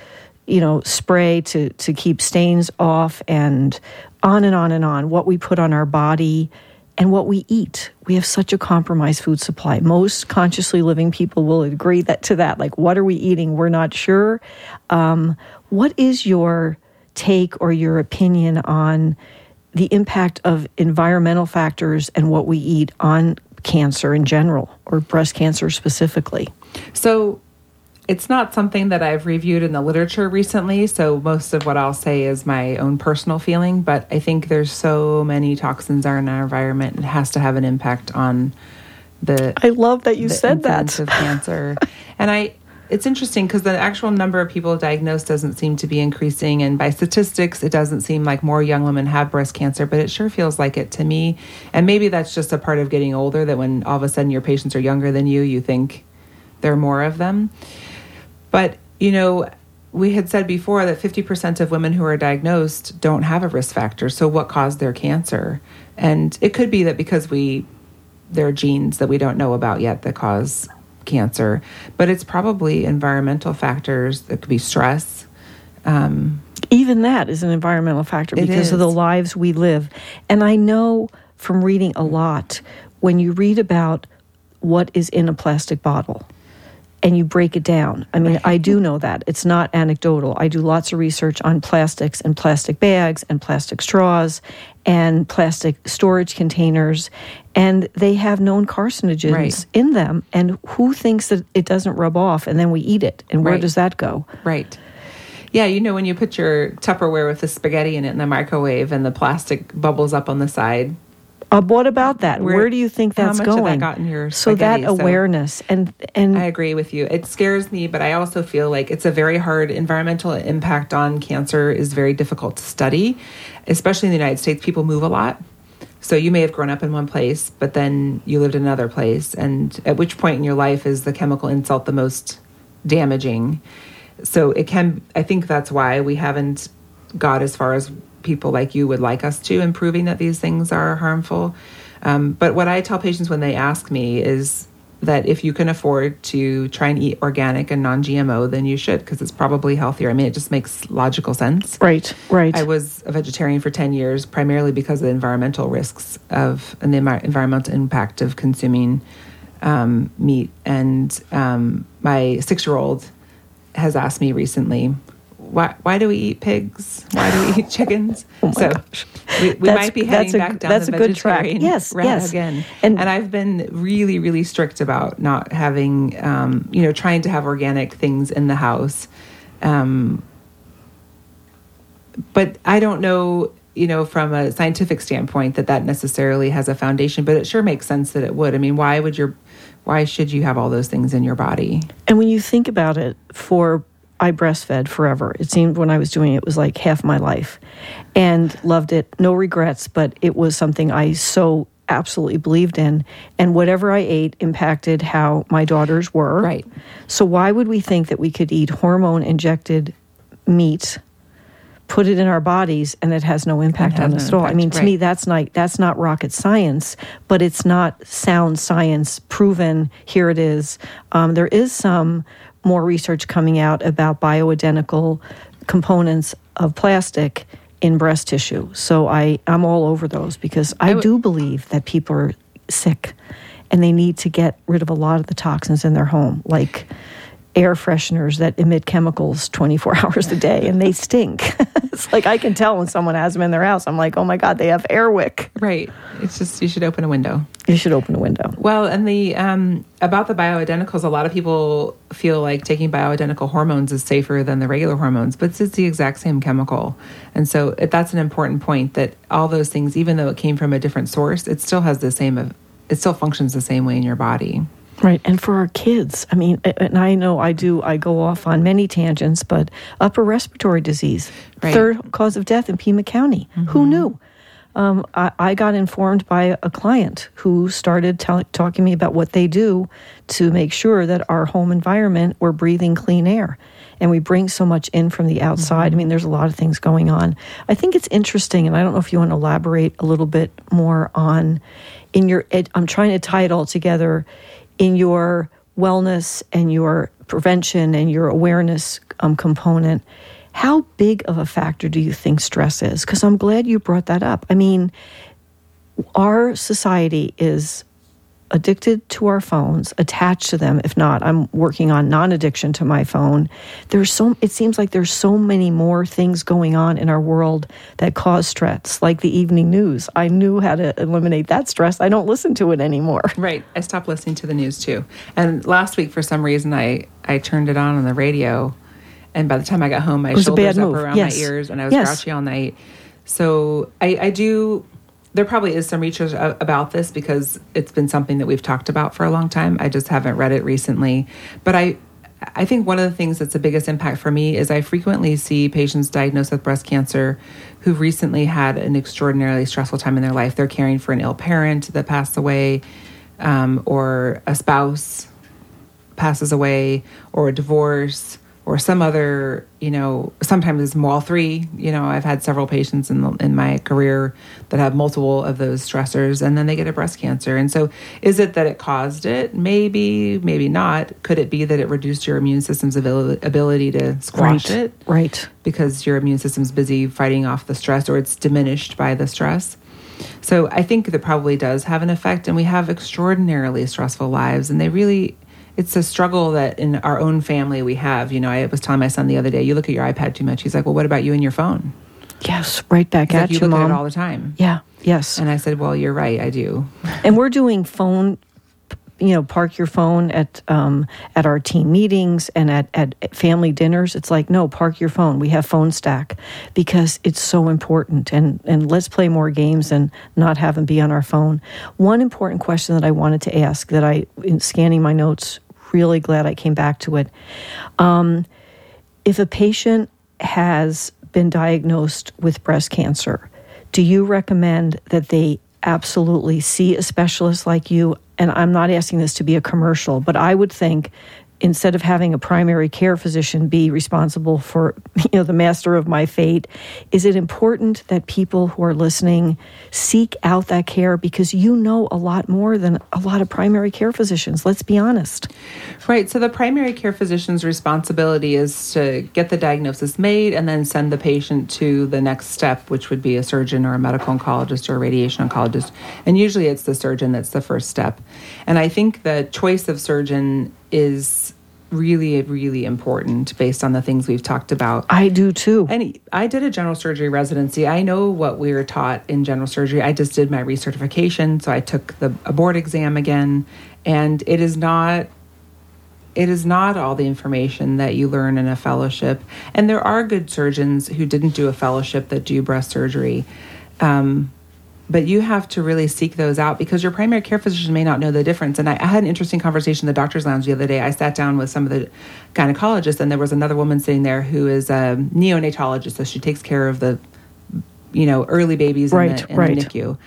you know, spray to to keep stains off, and on and on and on. What we put on our body and what we eat. We have such a compromised food supply. Most consciously living people will agree that to that. Like, what are we eating? We're not sure. Um, what is your take or your opinion on? The impact of environmental factors and what we eat on cancer in general or breast cancer specifically. So it's not something that I've reviewed in the literature recently. So most of what I'll say is my own personal feeling. But I think there's so many toxins are in our environment. It has to have an impact on the. I love that you said that. of cancer. and I, it's interesting because the actual number of people diagnosed doesn't seem to be increasing, and by statistics, it doesn't seem like more young women have breast cancer, but it sure feels like it to me. And maybe that's just a part of getting older. That when all of a sudden your patients are younger than you, you think there are more of them. But you know, we had said before that 50% of women who are diagnosed don't have a risk factor. So what caused their cancer? And it could be that because we there are genes that we don't know about yet that cause cancer, but it's probably environmental factors. It could be stress. Um, Even that is an environmental factor because of the lives we live. And I know from reading a lot when you read about what is in a plastic bottle and you break it down. I mean, I do know that. It's not anecdotal. I do lots of research on plastics and plastic bags and plastic straws and plastic storage containers, and they have known carcinogens Right. in them. And who thinks that it doesn't rub off and then we eat it? And where Right. does that go? Right. Yeah, you know when you put your Tupperware with the spaghetti in it in the microwave and the plastic bubbles up on the side. Uh, what about that? Where, Where- do you think that's going? that got in your so that spaghetti? So- awareness and and I agree with you. It scares me, but I also feel like it's a very hard environmental impact on cancer is very difficult to study, especially in the United States. People move a lot. So you may have grown up in one place, but then you lived in another place. And at which point in your life is the chemical insult the most damaging? So it can, I think that's why we haven't got as far as people like you would like us to in proving that these things are harmful. Um, but what I tell patients when they ask me is that if you can afford to try and eat organic and non GMO, then you should because it's probably healthier. I mean, it just makes logical sense. right, right. I was a vegetarian for 10 years, primarily because of the environmental risks of and the environmental impact of consuming um, meat. And um, my six year old has asked me recently, why, why do we eat pigs? Why do we eat chickens? so we, we might be heading a- back down that's the a good track. Yes, yes. again. And- And, I've been really, really strict about not having, um, you know, trying to have organic things in the house. Um, but I don't know, you know, from a scientific standpoint that that necessarily has a foundation, but it sure makes sense that it would. I mean, why would your, why should you have all those things in your body? And when you think about it, for I breastfed forever. It seemed when I was doing it, it was like half my life, and loved it. No regrets, but it was something I so absolutely believed in. And whatever I ate impacted how my daughters were. Right. So why would we think that we could eat hormone injected meat? Put it in our bodies, and it has no impact on us at all. I mean, to me, that's not that's not rocket science, but it's not sound science proven. Here it is. Um, there is some more research coming out about bioidentical components of plastic in breast tissue. So I I'm all over those because I, do believe that people are sick, and they need to get rid of a lot of the toxins in their home, like air fresheners that emit chemicals 24 hours a day and they stink. it's like I can tell when someone has them in their house. I'm like, oh my God, they have air wick. Right. It's just, you should open a window. You should open a window. Well, and the um, about the bioidenticals, a lot of people feel like taking bioidentical hormones is safer than the regular hormones, but it's the exact same chemical. And so it, that's an important point that all those things, even though it came from a different source, it still has the same. It still functions the same way in your body. Right. And for our kids, I mean, and I know I do, I go off on many tangents, but upper respiratory disease, Right. third cause of death in Pima County. Who knew? Um, I, I got informed by a client who started tell, talking to me about what they do to make sure that our home environment, we're breathing clean air. And we bring so much in from the outside. I mean, there's a lot of things going on. I think it's interesting, and I don't know if you want to elaborate a little bit more on in your, ed, I'm trying to tie it all together in your wellness and your prevention and your awareness um, component, how big of a factor do you think stress is? Because I'm glad you brought that up. I mean, our society is addicted to our phones, attached to them. If not, I'm working on non-addiction to my phone. There's so it seems like there's so many more things going on in our world that cause stress, like the evening news. I knew how to eliminate that stress. I don't listen to it anymore. Right. I stopped listening to the news too. And last week, for some reason, I I turned it on on the radio, and by the time I got home, my was shoulders up move. around Yes. my ears, and I was Yes. grouchy all night. So I, I do. There probably is some research about this because it's been something that we've talked about for a long time. I just haven't read it recently. But I, I think one of the things that's the biggest impact for me is I frequently see patients diagnosed with breast cancer who've recently had an extraordinarily stressful time in their life. They're caring for an ill parent that passed away, um, or a spouse passes away or a divorce or some other you know sometimes it's all three you know i've had several patients in, the, in my career that have multiple of those stressors and then they get a breast cancer and so is it that it caused it maybe maybe not could it be that it reduced your immune system's ability, ability to squash right. it Right. because your immune system's busy fighting off the stress or it's diminished by the stress. So I think that probably does have an effect and we have extraordinarily stressful lives and they really it's a struggle that in our own family we have. You know, I was telling my son the other day, you look at your iPad too much. He's like, "Well, what about you and your phone?" Yes. Right back He's at like, "You you, look mom. at it all the time." yeah. Yes. And I said, "Well, you're right, I do." and we're doing phone you know, park your phone at um, at our team meetings and at, at family dinners. It's like, no, park your phone. We have phone stack because it's so important. And and let's play more games and not have them be on our phone. One important question that I wanted to ask that I, in scanning my notes, really glad I came back to it. Um, if a patient has been diagnosed with breast cancer, do you recommend that they absolutely see a specialist like you? And I'm not asking this to be a commercial, but I would think instead of having a primary care physician be responsible for you know the master of my fate is it important that people who are listening seek out that care? Because you know a lot more than a lot of primary care physicians let's be honest. Right so the primary care physician's responsibility is to get the diagnosis made and then send the patient to the next step which would be a surgeon or a medical oncologist or a radiation oncologist. And usually it's the surgeon that's the first step. And i think the choice of surgeon is really, really important based on the things we've talked about. I do too. And I did a general surgery residency. I know what we were taught in general surgery. I just did my recertification, so I took the board exam again, and it is not it is not all the information that you learn in a fellowship. And there are good surgeons who didn't do a fellowship that do breast surgery. Um, but you have to really seek those out because your primary care physician may not know the difference. And I, I, had an interesting conversation in the doctor's lounge the other day. I sat down with some of the gynecologists, and there was another woman sitting there who is a neonatologist, so she takes care of the, you know, early babies right, in, the, in right. the NICU.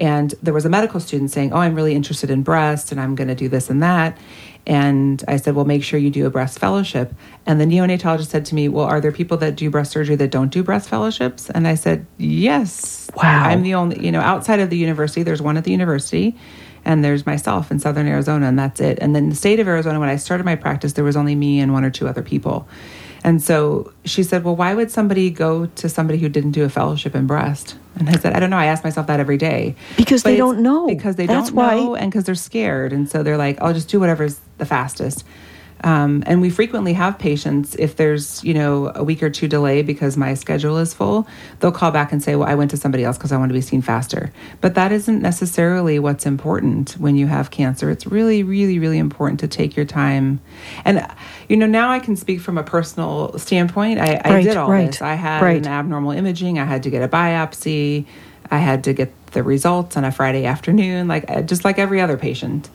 And there was a medical student saying, "Oh, I'm really interested in breast, and I'm going to do this and that." And I said, well, make sure you do a breast fellowship. And the neonatologist said to me, well, are there people that do breast surgery that don't do breast fellowships? And I said, yes. Wow. I'm the only, you know, outside of the university, there's one at the university and there's myself in southern Arizona, and that's it. And then the state of Arizona, when I started my practice, there was only me and one or two other people. And so she said, Well, why would somebody go to somebody who didn't do a fellowship in breast? And I said, I don't know. I ask myself that every day. Because but they don't know. Because they That's don't why. know and because they're scared. And so they're like, I'll just do whatever's the fastest. Um, and we frequently have patients, if there's, you know, a week or two delay because my schedule is full, they'll call back and say, well, I went to somebody else because I want to be seen faster. But that isn't necessarily what's important when you have cancer. It's really, really, really important to take your time. And, you know, now I can speak from a personal standpoint. I, I right, did all right, this. I had right. an abnormal imaging. I had to get a biopsy. I had to get the results on a Friday afternoon, like just like every other patient.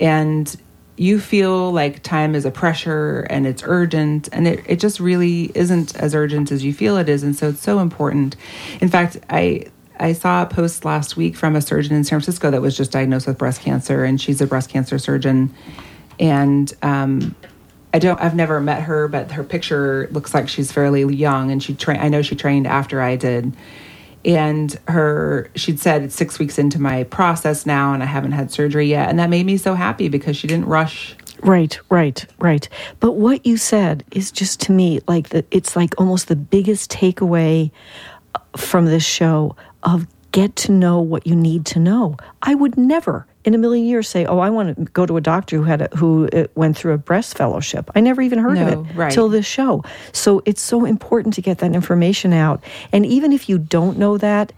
And you feel like time is a pressure and it's urgent and it, it just really isn't as urgent as you feel it is and so it's so important in fact i i saw a post last week from a surgeon in san francisco that was just diagnosed with breast cancer and she's a breast cancer surgeon and um, I don't. I've never met her, but her picture looks like she's fairly young, and she trained. I know she trained after I did, and her she'd said it's six weeks into my process now and i haven't had surgery yet. And that made me so happy because she didn't rush. Right right right. But what you said is just to me like the it's like almost the biggest takeaway uh, from this show of get to know what you need to know. I would never in a million years say, "Oh, I want to go to a doctor who had a, who uh, went through a breast fellowship." I never even heard no, of it right. till this show. So it's so important to get that information out. And even if you don't know that,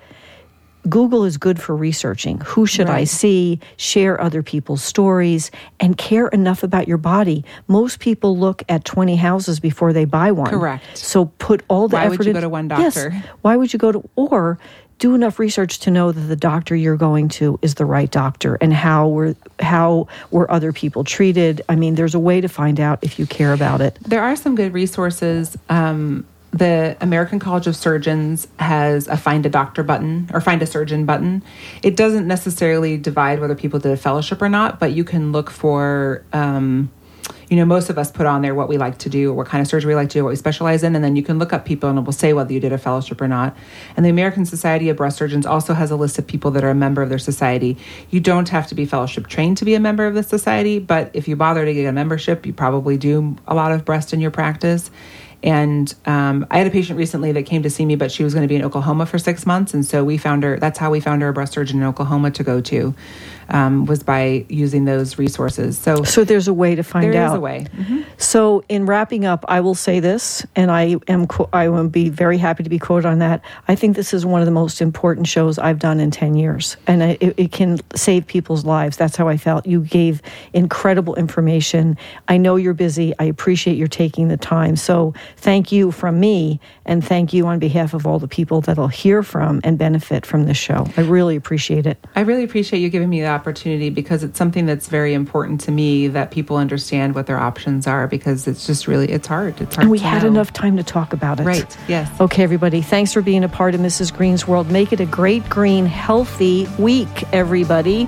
Google is good for researching. Who should right. I see? Share other people's stories and care enough about your body. Most people look at 20 houses before they buy one. Correct. So put all the Why effort would you in, go to one doctor? Yes. Why would you go to or do enough research to know that the doctor you're going to is the right doctor and how were how were other people treated. I mean there's a way to find out if you care about it. There are some good resources. Um, the American College of Surgeons has a find a doctor button or find a surgeon button. It doesn't necessarily divide whether people did a fellowship or not, but you can look for um, you know, most of us put on there what we like to do, what kind of surgery we like to do, what we specialize in, and then you can look up people and it will say whether you did a fellowship or not. And the American Society of Breast Surgeons also has a list of people that are a member of their society. You don't have to be fellowship trained to be a member of the society, but if you bother to get a membership, you probably do a lot of breast in your practice. And um, I had a patient recently that came to see me, but she was going to be in Oklahoma for six months, and so we found her. That's how we found her a breast surgeon in Oklahoma to go to um, was by using those resources. So, so there's a way to find there out. There is a way. Mm-hmm. So, in wrapping up, I will say this, and I am I will be very happy to be quoted on that. I think this is one of the most important shows I've done in ten years, and it, it can save people's lives. That's how I felt. You gave incredible information. I know you're busy. I appreciate your taking the time. So, thank you from me, and thank you on behalf of all the people that'll hear from and benefit from this show. I really appreciate it. I really appreciate you giving me the opportunity because it's something that's very important to me that people understand what their options are because it's just really it's hard. It's hard. And we had know. enough time to talk about it. Right. Yes. Okay, everybody. Thanks for being a part of Mrs. Green's world. Make it a great, green, healthy week, everybody.